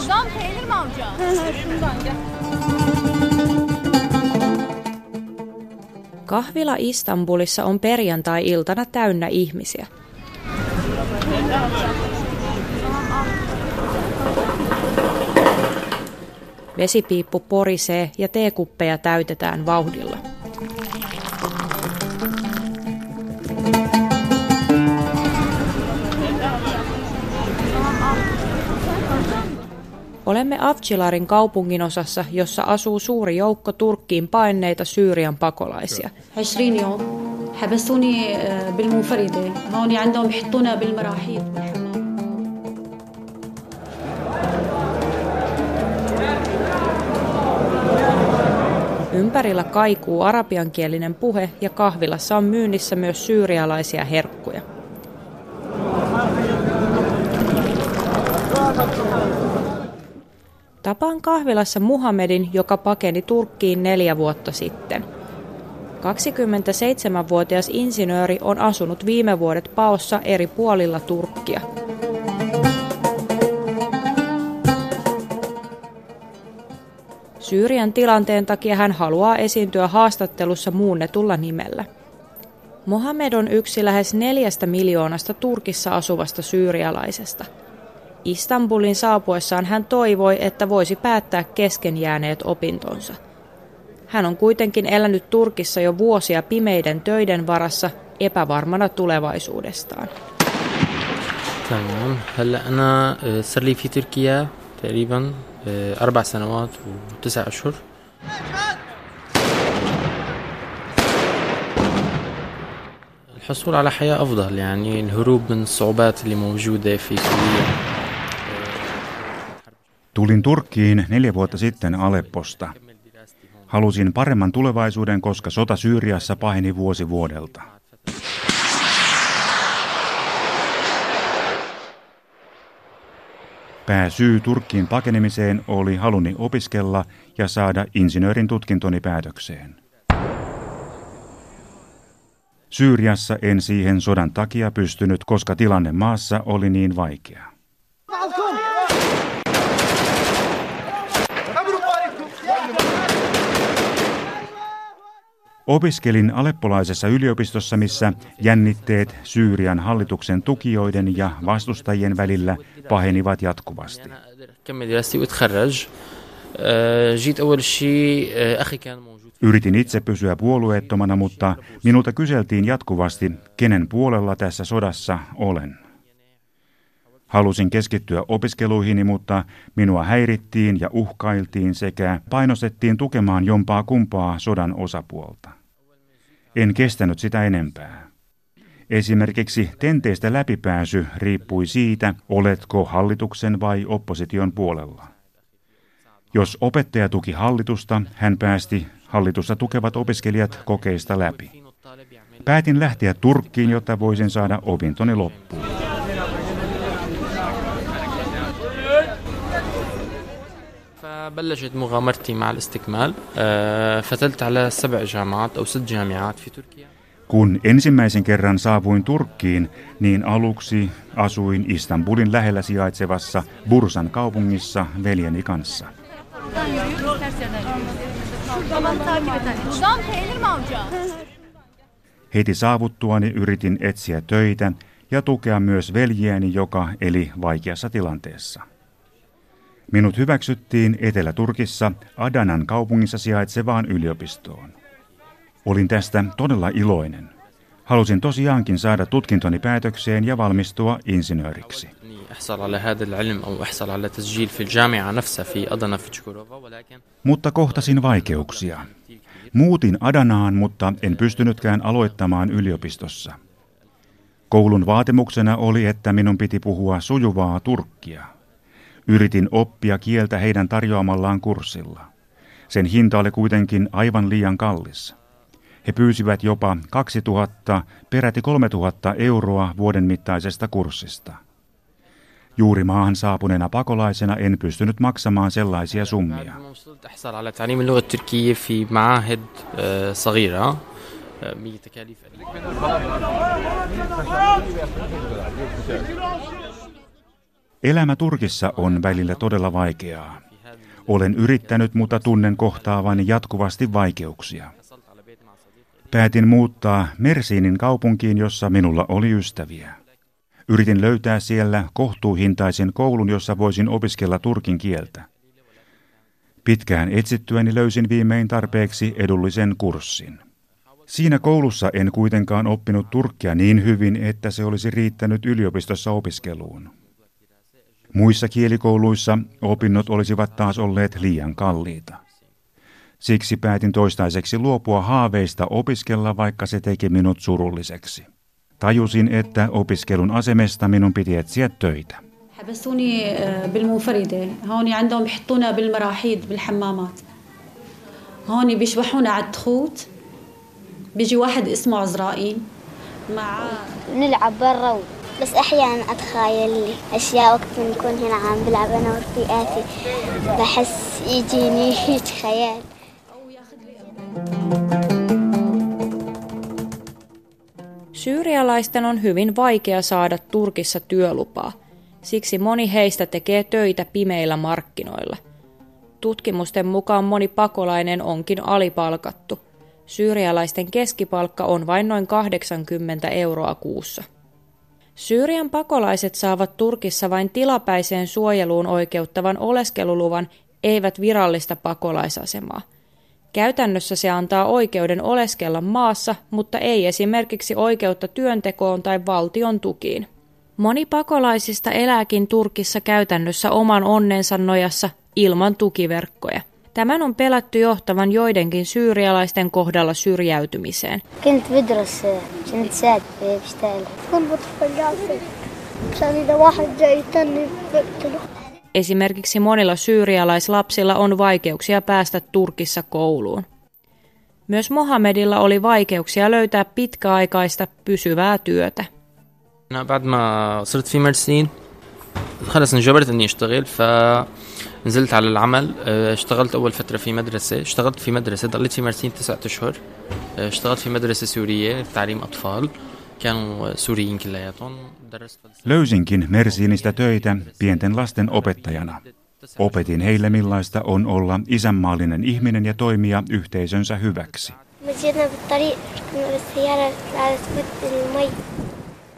Şuradan peynir mi alacaksın? Şundan gel. Kahvila Istanbulissa on perjantai-iltana täynnä ihmisiä. Vesipiippu porisee ja teekuppeja täytetään vauhdilla. Olemme Avcilarin kaupunginosassa, jossa asuu suuri joukko Turkkiin paineita Syyrian pakolaisia. Ympärillä kaikuu arabiankielinen puhe ja kahvilassa on myynnissä myös syyrialaisia herkkuja. Tapaan kahvilassa Muhammedin, joka pakeni Turkkiin neljä vuotta sitten. 27-vuotias insinööri on asunut viime vuodet paossa eri puolilla Turkkia. Syyrian tilanteen takia hän haluaa esiintyä haastattelussa muunnetulla nimellä. Mohamed on yksi lähes neljästä miljoonasta Turkissa asuvasta syyrialaisesta. Istanbulin saapuessaan hän toivoi, että voisi päättää kesken jääneet opintonsa. Hän on kuitenkin elänyt Turkissa jo vuosia pimeiden töiden varassa epävarmana tulevaisuudestaan. تمام هلا انا آه، صار لي في تركيا تقريبا آه، اربع سنوات وتسع اشهر الحصول على حياة أفضل يعني الهروب من الصعوبات اللي موجودة في سوريا Tulin Turkkiin neljä vuotta sitten Alepposta. Halusin paremman tulevaisuuden, koska sota Syyriassa paheni vuosi vuodelta. Pääsyy Turkkiin pakenemiseen oli haluni opiskella ja saada insinöörin tutkintoni päätökseen. Syyriassa en siihen sodan takia pystynyt, koska tilanne maassa oli niin vaikea. Opiskelin aleppolaisessa yliopistossa, missä jännitteet Syyrian hallituksen tukijoiden ja vastustajien välillä pahenivat jatkuvasti. Yritin itse pysyä puolueettomana, mutta minulta kyseltiin jatkuvasti, kenen puolella tässä sodassa olen. Halusin keskittyä opiskeluihini, mutta minua häirittiin ja uhkailtiin sekä painostettiin tukemaan jompaa kumpaa sodan osapuolta. En kestänyt sitä enempää. Esimerkiksi tenteestä läpipääsy riippui siitä, oletko hallituksen vai opposition puolella. Jos opettaja tuki hallitusta, hän päästi hallitusta tukevat opiskelijat kokeista läpi. Päätin lähteä Turkkiin, jotta voisin saada opintoni loppuun. فبلشت مغامرتي مع الاستكمال آه، فتلت على سبع جامعات أو ست جامعات في تركيا Kun ensimmäisen kerran saavuin Turkkiin, niin aluksi asuin Istanbulin lähellä sijaitsevassa Bursan kaupungissa veljeni kanssa. Şuradan yürüyoruz, ters yerden yürüyoruz. Tamam takip et hadi. Şuradan peynir mi alacaksın? Heti saavuttuani yritin etsiä töitä ja tukea myös veljeäni, joka eli vaikeassa tilanteessa. Minut hyväksyttiin Etelä-Turkissa Adanan kaupungissa sijaitsevaan yliopistoon. Olin tästä todella iloinen. Halusin tosiaankin saada tutkintoni päätökseen ja valmistua insinööriksi. Mutta kohtasin vaikeuksia. Muutin Adanaan, mutta en pystynytkään aloittamaan yliopistossa. Koulun vaatimuksena oli, että minun piti puhua sujuvaa turkkia. Yritin oppia kieltä heidän tarjoamallaan kurssilla. Sen hinta oli kuitenkin aivan liian kallis. He pyysivät jopa 2000, peräti 3000 euroa vuoden mittaisesta kurssista. Juuri maahan saapuneena pakolaisena en pystynyt maksamaan sellaisia summia. Elämä Turkissa on välillä todella vaikeaa. Olen yrittänyt, mutta tunnen kohtaavani jatkuvasti vaikeuksia. Päätin muuttaa Mersiinin kaupunkiin, jossa minulla oli ystäviä. Yritin löytää siellä kohtuuhintaisen koulun, jossa voisin opiskella turkin kieltä. Pitkään etsittyäni löysin viimein tarpeeksi edullisen kurssin. Siinä koulussa en kuitenkaan oppinut turkkia niin hyvin, että se olisi riittänyt yliopistossa opiskeluun. Muissa kielikouluissa opinnot olisivat taas olleet liian kalliita. Siksi päätin toistaiseksi luopua haaveista opiskella, vaikka se teki minut surulliseksi. Tajusin, että opiskelun asemesta minun piti etsiä töitä. حبسوني بالمنفردة هون عندهم بحطونا بالمراحيض بالحمامات هون بيشبحونا على التخوت بيجي واحد اسمه عزرائيل مع نلعب برا بس احيانا اتخيل لي اشياء وقت نكون هنا عم بلعب انا ورفيقاتي بحس يجيني هيك خيال Syyrialaisten on hyvin vaikea saada Turkissa työlupaa, siksi moni heistä tekee töitä pimeillä markkinoilla. Tutkimusten mukaan moni pakolainen onkin alipalkattu. Syyrialaisten keskipalkka on vain noin 80 euroa kuussa. Syyrian pakolaiset saavat Turkissa vain tilapäiseen suojeluun oikeuttavan oleskeluluvan, eivät virallista pakolaisasemaa. Käytännössä se antaa oikeuden oleskella maassa, mutta ei esimerkiksi oikeutta työntekoon tai valtion tukiin. Moni pakolaisista elääkin Turkissa käytännössä oman onnensa nojassa ilman tukiverkkoja. Tämän on pelätty johtavan joidenkin syyrialaisten kohdalla syrjäytymiseen. كنت بدرس كنت ساعد بشتغل كنت بتفرج عشان اذا واحد جاي يتني بقتله Esimerkiksi monilla syyrialaislapsilla on vaikeuksia päästä Turkissa kouluun. Myös Mohamedilla oli vaikeuksia löytää pitkäaikaista pysyvää työtä. أنا بعد ما صرت في مرسين خلص انجبرت اني اشتغل فنزلت على العمل اه، اشتغلت اول فتره في مدرسه اشتغلت في مدرسه ضليت في مرسين تسعة اشهر اه، اشتغلت في مدرسه سوريه تعليم اطفال كانوا سوريين كلياتهم درست فلسفه Löysinkin Mersiinistä töitä pienten lasten opettajana. Opetin heille millaista on olla isänmaallinen ihminen ja toimia yhteisönsä hyväksi. مشينا بالطريق ركبنا بالسيارة على سكوت المي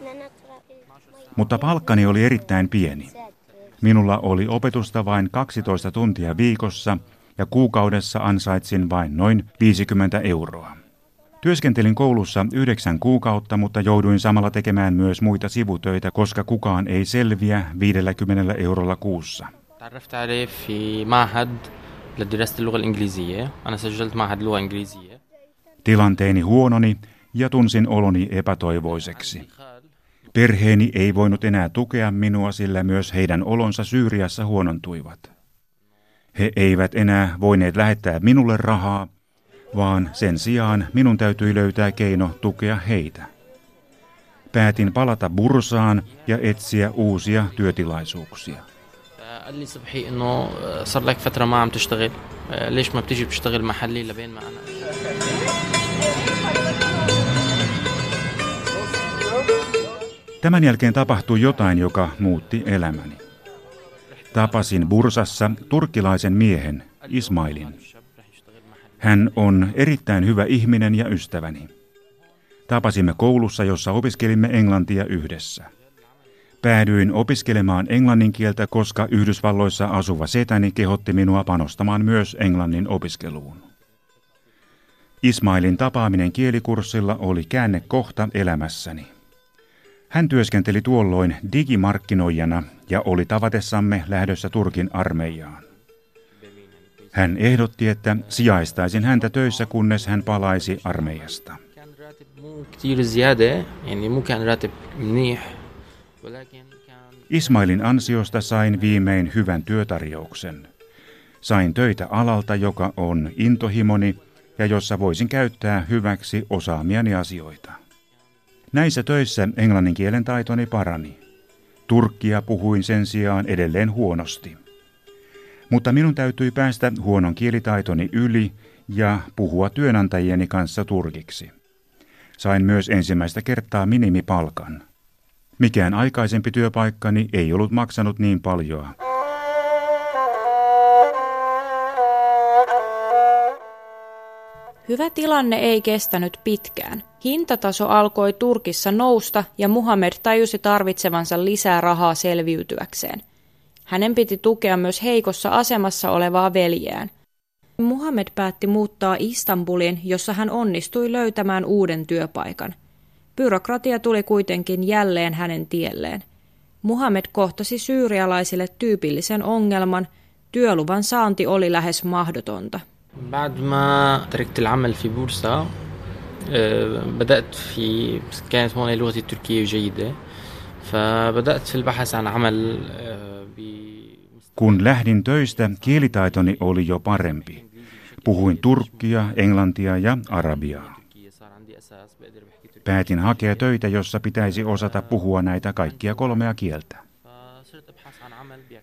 بدنا نقرأ المي Mutta palkkani oli erittäin pieni. Minulla oli opetusta vain 12 tuntia viikossa ja kuukaudessa ansaitsin vain noin 50 euroa. Työskentelin koulussa yhdeksän kuukautta, mutta jouduin samalla tekemään myös muita sivutöitä, koska kukaan ei selviä 50 eurolla kuussa. Tilanteeni huononi ja tunsin oloni epätoivoiseksi. Perheeni ei voinut enää tukea minua, sillä myös heidän olonsa Syyriassa huonontuivat. He eivät enää voineet lähettää minulle rahaa, vaan sen sijaan minun täytyi löytää keino tukea heitä. Päätin palata Bursaan ja etsiä uusia työtilaisuuksia. قال لي صبحي انه اه، صار لك فتره ما عم تشتغل اه، ليش ما بتيجي بتشتغل محلي لبين ما انا Tämän jälkeen tapahtui jotain, joka muutti elämäni. Tapasin Bursassa turkkilaisen miehen, Ismailin. Hän on erittäin hyvä ihminen ja ystäväni. Tapasimme koulussa, jossa opiskelimme englantia yhdessä. Päädyin opiskelemaan englannin kieltä, koska Yhdysvalloissa asuva setäni kehotti minua panostamaan myös englannin opiskeluun. Ismailin tapaaminen kielikurssilla oli käännekohta elämässäni. Hän työskenteli tuolloin digimarkkinoijana ja oli tavatessamme lähdössä Turkin armeijaan. Hän ehdotti, että sijaistaisin häntä töissä, kunnes hän palaisi armeijasta. Ismailin ansiosta sain viimein hyvän työtarjouksen. Sain töitä alalta, joka on intohimoni ja jossa voisin käyttää hyväksi osaamiani asioita. Näissä töissä englannin kielen taitoni parani. Turkkia puhuin sen sijaan edelleen huonosti. Mutta minun täytyi päästä huonon kielitaitoni yli ja puhua työnantajieni kanssa turkiksi. Sain myös ensimmäistä kertaa minimipalkan. Mikään aikaisempi työpaikkani ei ollut maksanut niin paljon. Hyvä tilanne ei kestänyt pitkään. Hintataso alkoi Turkissa nousta ja Muhammed tajusi tarvitsevansa lisää rahaa selviytyäkseen. Hänen piti tukea myös heikossa asemassa olevaa veljeään. Muhammed päätti muuttaa Istanbuliin, jossa hän onnistui löytämään uuden työpaikan. Byrokratia tuli kuitenkin jälleen hänen tielleen. Muhammed kohtasi syyrialaisille tyypillisen ongelman, työluvan saanti oli lähes mahdotonta. بعد ما تركت العمل في بورصة بدأت في كانت هون لغتي التركية جيدة فبدأت في البحث عن عمل Kun lähdin töistä, kielitaitoni oli jo parempi. Puhuin turkkia, englantia ja arabiaa. Päätin hakea töitä, jossa pitäisi osata puhua näitä kaikkia kolmea kieltä.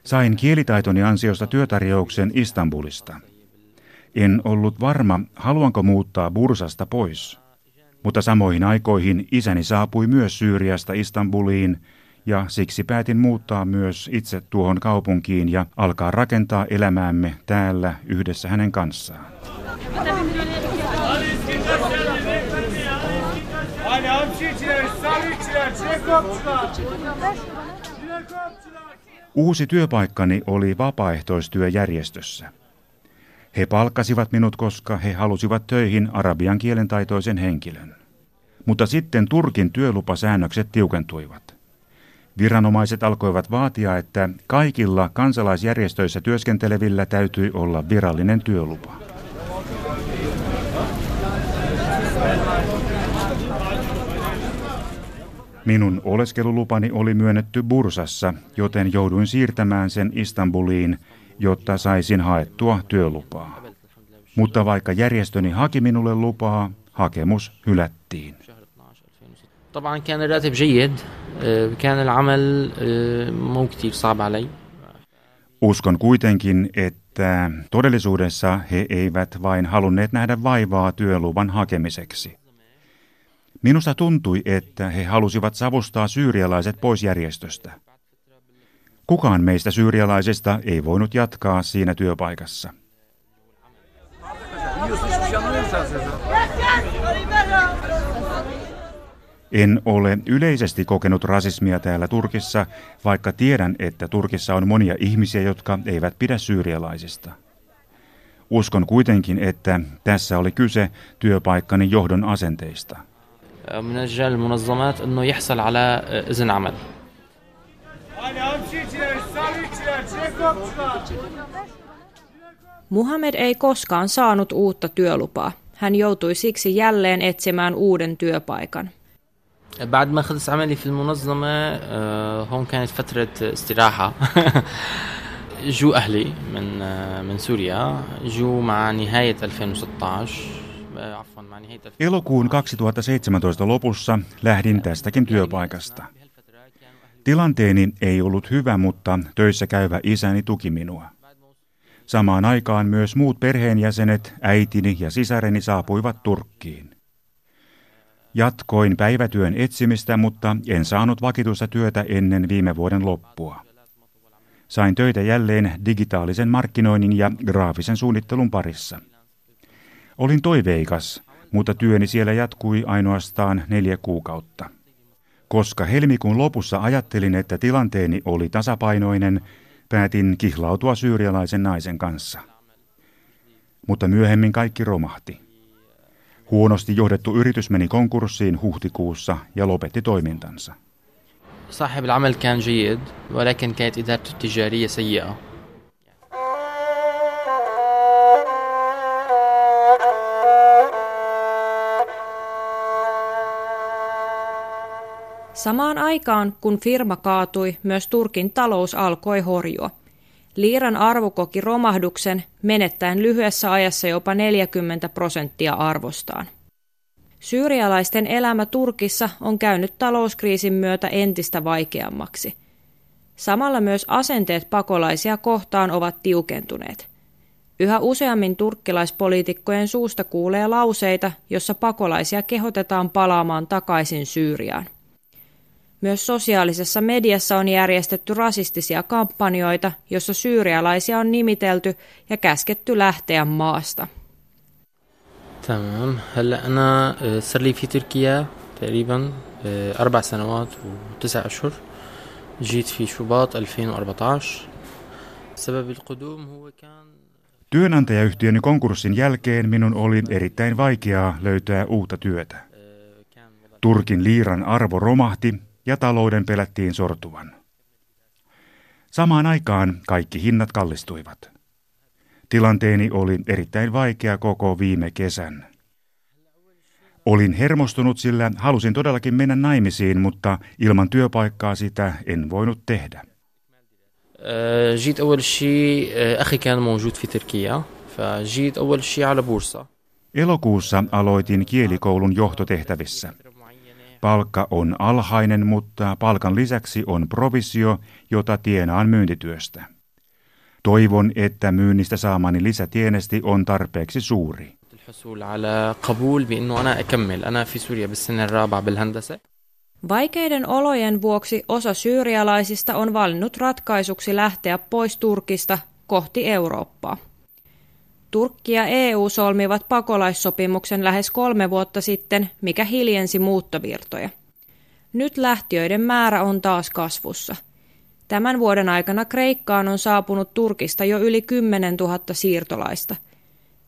Sain kielitaitoni ansiosta työtarjouksen Istanbulista. en ollut varma, haluanko muuttaa Bursasta pois. Mutta samoihin aikoihin isäni saapui myös Syyriasta Istanbuliin ja siksi päätin muuttaa myös itse tuohon kaupunkiin ja alkaa rakentaa elämäämme täällä yhdessä hänen kanssaan. Uusi työpaikkani oli vapaaehtoistyöjärjestössä. He palkkasivat minut, koska he halusivat töihin arabian kielen taitoisen henkilön. Mutta sitten Turkin työlupasäännökset tiukentuivat. Viranomaiset alkoivat vaatia, että kaikilla kansalaisjärjestöissä työskentelevillä täytyi olla virallinen työlupa. Minun oleskelulupani oli myönnetty Bursassa, joten jouduin siirtämään sen Istanbuliin, jotta saisin haettua työlupaa. Mutta vaikka järjestöni haki minulle lupaa, hakemus hylättiin. طبعا كان الراتب جيد كان العمل مو كتير صعب علي Uskon kuitenkin, että todellisuudessa he eivät vain halunneet nähdä vaivaa työluvan hakemiseksi. Minusta tuntui, että he halusivat savustaa syyrialaiset pois järjestöstä. Kukaan meistä syyrialaisista ei voinut jatkaa siinä työpaikassa. En ole yleisesti kokenut rasismia täällä Turkissa, vaikka tiedän, että Turkissa on monia ihmisiä, jotka eivät pidä syyrialaisista. Uskon kuitenkin, että tässä oli kyse työpaikkani johdon asenteista. Muhammed ei koskaan saanut uutta työlupaa. Hän joutui siksi jälleen etsimään uuden työpaikan. بعد ما خلص عملي في المنظمة هون كانت فترة استراحة جو أهلي من من سوريا جو مع نهاية 2016 Elokuun 2017 lopussa lähdin tästäkin työpaikasta. Tilanteeni ei ollut hyvä, mutta töissä käyvä isäni tuki minua. Samaan aikaan myös muut perheenjäsenet, äitini ja sisareni saapuivat Turkkiin. Jatkoin päivätyön etsimistä, mutta en saanut vakituista työtä ennen viime vuoden loppua. Sain töitä jälleen digitaalisen markkinoinnin ja graafisen suunnittelun parissa. Olin toiveikas, mutta työni siellä jatkui ainoastaan neljä kuukautta. Koska helmikuun lopussa ajattelin, että tilanteeni oli tasapainoinen, päätin kihlautua syyrialaisen naisen kanssa. Mutta myöhemmin kaikki romahti. Huonosti johdettu yritys meni konkurssiin huhtikuussa ja lopetti toimintansa. صاحب العمل كان جيد ولكن كانت إدارته التجارية سيئة Samaan aikaan, kun firma kaatui, myös Turkin talous alkoi horjua. Liiran arvo koki romahduksen, menettäen lyhyessä ajassa jopa 40 prosenttia arvostaan. Syyrialaisten elämä Turkissa on käynyt talouskriisin myötä entistä vaikeammaksi. Samalla myös asenteet pakolaisia kohtaan ovat tiukentuneet. Yhä useammin turkkilaispoliitikkojen suusta kuulee lauseita, jossa pakolaisia kehotetaan palaamaan takaisin Syyriaan. Myös sosiaalisessa mediassa on järjestetty rasistisia kampanjoita, jossa syyrialaisia on nimitelty ja käsketty lähteä maasta. تمام هلا انا صار لي في تركيا تقريبا اربع سنوات وتسع اشهر جيت في شباط 2014 سبب القدوم هو كان Työnantajayhtiöni konkurssin jälkeen minun oli erittäin vaikeaa löytää uutta työtä. Turkin liiran arvo romahti ja talouden pelättiin sortuvan. Samaan aikaan kaikki hinnat kallistuivat. Tilanteeni oli erittäin vaikea koko viime kesän. Olin hermostunut, sillä halusin todellakin mennä naimisiin, mutta ilman työpaikkaa sitä en voinut tehdä. جيت أول شيء أخي كان موجود في تركيا فجيت أول شيء على بورصة Elokuussa aloitin kielikoulun johtotehtävissä. Palkka on alhainen, mutta palkan lisäksi on provisio, jota tienaan myyntityöstä. Toivon, että myynnistä saamani lisätienesti on tarpeeksi suuri. Vaikeiden olojen vuoksi osa syyrialaisista on valinnut ratkaisuksi lähteä pois Turkista kohti Eurooppaa. Turkki ja EU solmivat pakolaissopimuksen lähes kolme vuotta sitten, mikä hiljensi muuttovirtoja. Nyt lähtiöiden määrä on taas kasvussa. Tämän vuoden aikana Kreikkaan on saapunut Turkista jo yli 10 000 siirtolaista.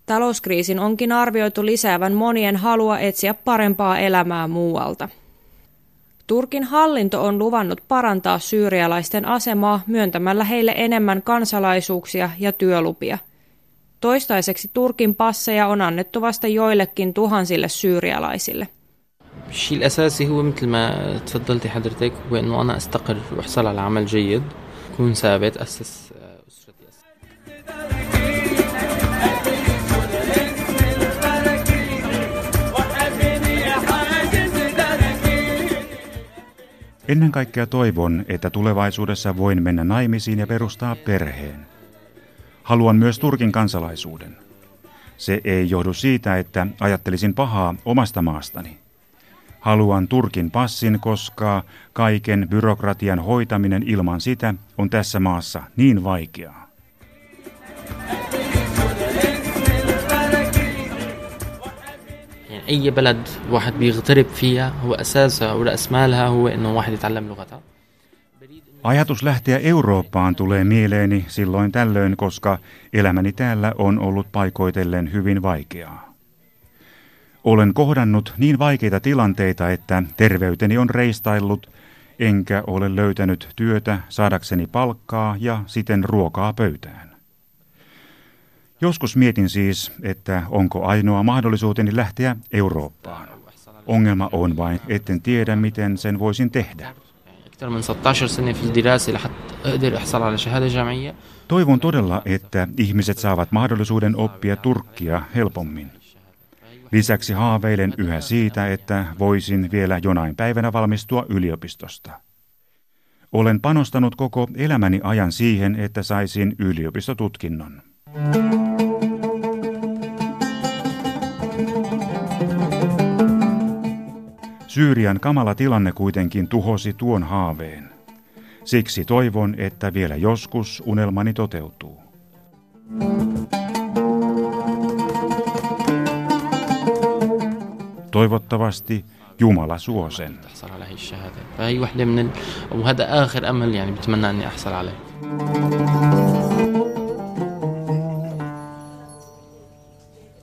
Talouskriisin onkin arvioitu lisäävän monien halua etsiä parempaa elämää muualta. Turkin hallinto on luvannut parantaa syyrialaisten asemaa myöntämällä heille enemmän kansalaisuuksia ja työlupia. Toistaiseksi Turkin passeja on annettu vasta joillekin tuhansille syyrialaisille. الشيء الأساسي هو مثل ما تفضلتي حضرتك هو إنه أنا أستقر وأحصل على عمل جيد أكون ثابت أسس Ennen kaikkea toivon, että tulevaisuudessa voin mennä naimisiin ja perustaa perheen. Haluan myös Turkin kansalaisuuden. Se ei johdu siitä, että ajattelisin pahaa omasta maastani. Haluan Turkin passin, koska kaiken byrokratian hoitaminen ilman sitä on tässä maassa niin vaikeaa. اي بلد الواحد بيغترب فيها هو اساسها وراس مالها هو انه واحد يتعلم لغتها Ajatus lähteä Eurooppaan tulee mieleeni silloin tällöin, koska elämäni täällä on ollut paikoitellen hyvin vaikeaa. Olen kohdannut niin vaikeita tilanteita, että terveyteni on reistaillut, enkä ole löytänyt työtä saadakseni palkkaa ja siten ruokaa pöytään. Joskus mietin siis, että onko ainoa mahdollisuuteni lähteä Eurooppaan. Ongelma on vain, etten tiedä, miten sen voisin tehdä. Toivon todella, että ihmiset saavat mahdollisuuden oppia turkkia helpommin. Lisäksi haaveilen yhä siitä, että voisin vielä jonain päivänä valmistua yliopistosta. Olen panostanut koko elämäni ajan siihen, että saisin yliopistotutkinnon. Syyrian kamala tilanne kuitenkin tuhosi tuon haaveen. Siksi toivon, että vielä joskus unelmani toteutuu. Toivottavasti Jumala suo sen. فهي وحدة من ال... وهذا آخر أمل يعني بتمنى أني أحصل عليه